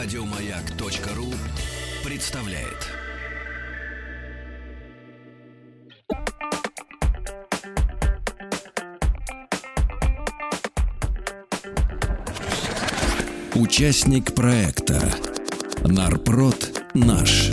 Радиомаяк.ру представляет. Участник проекта Нарпрод наш.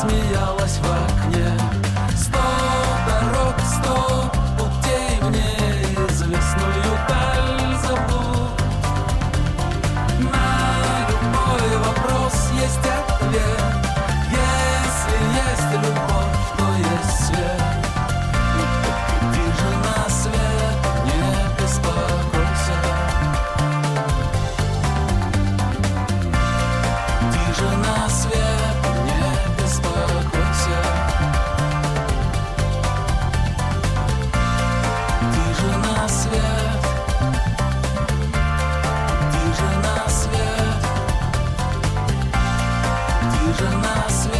смеялась в окне. жена свет.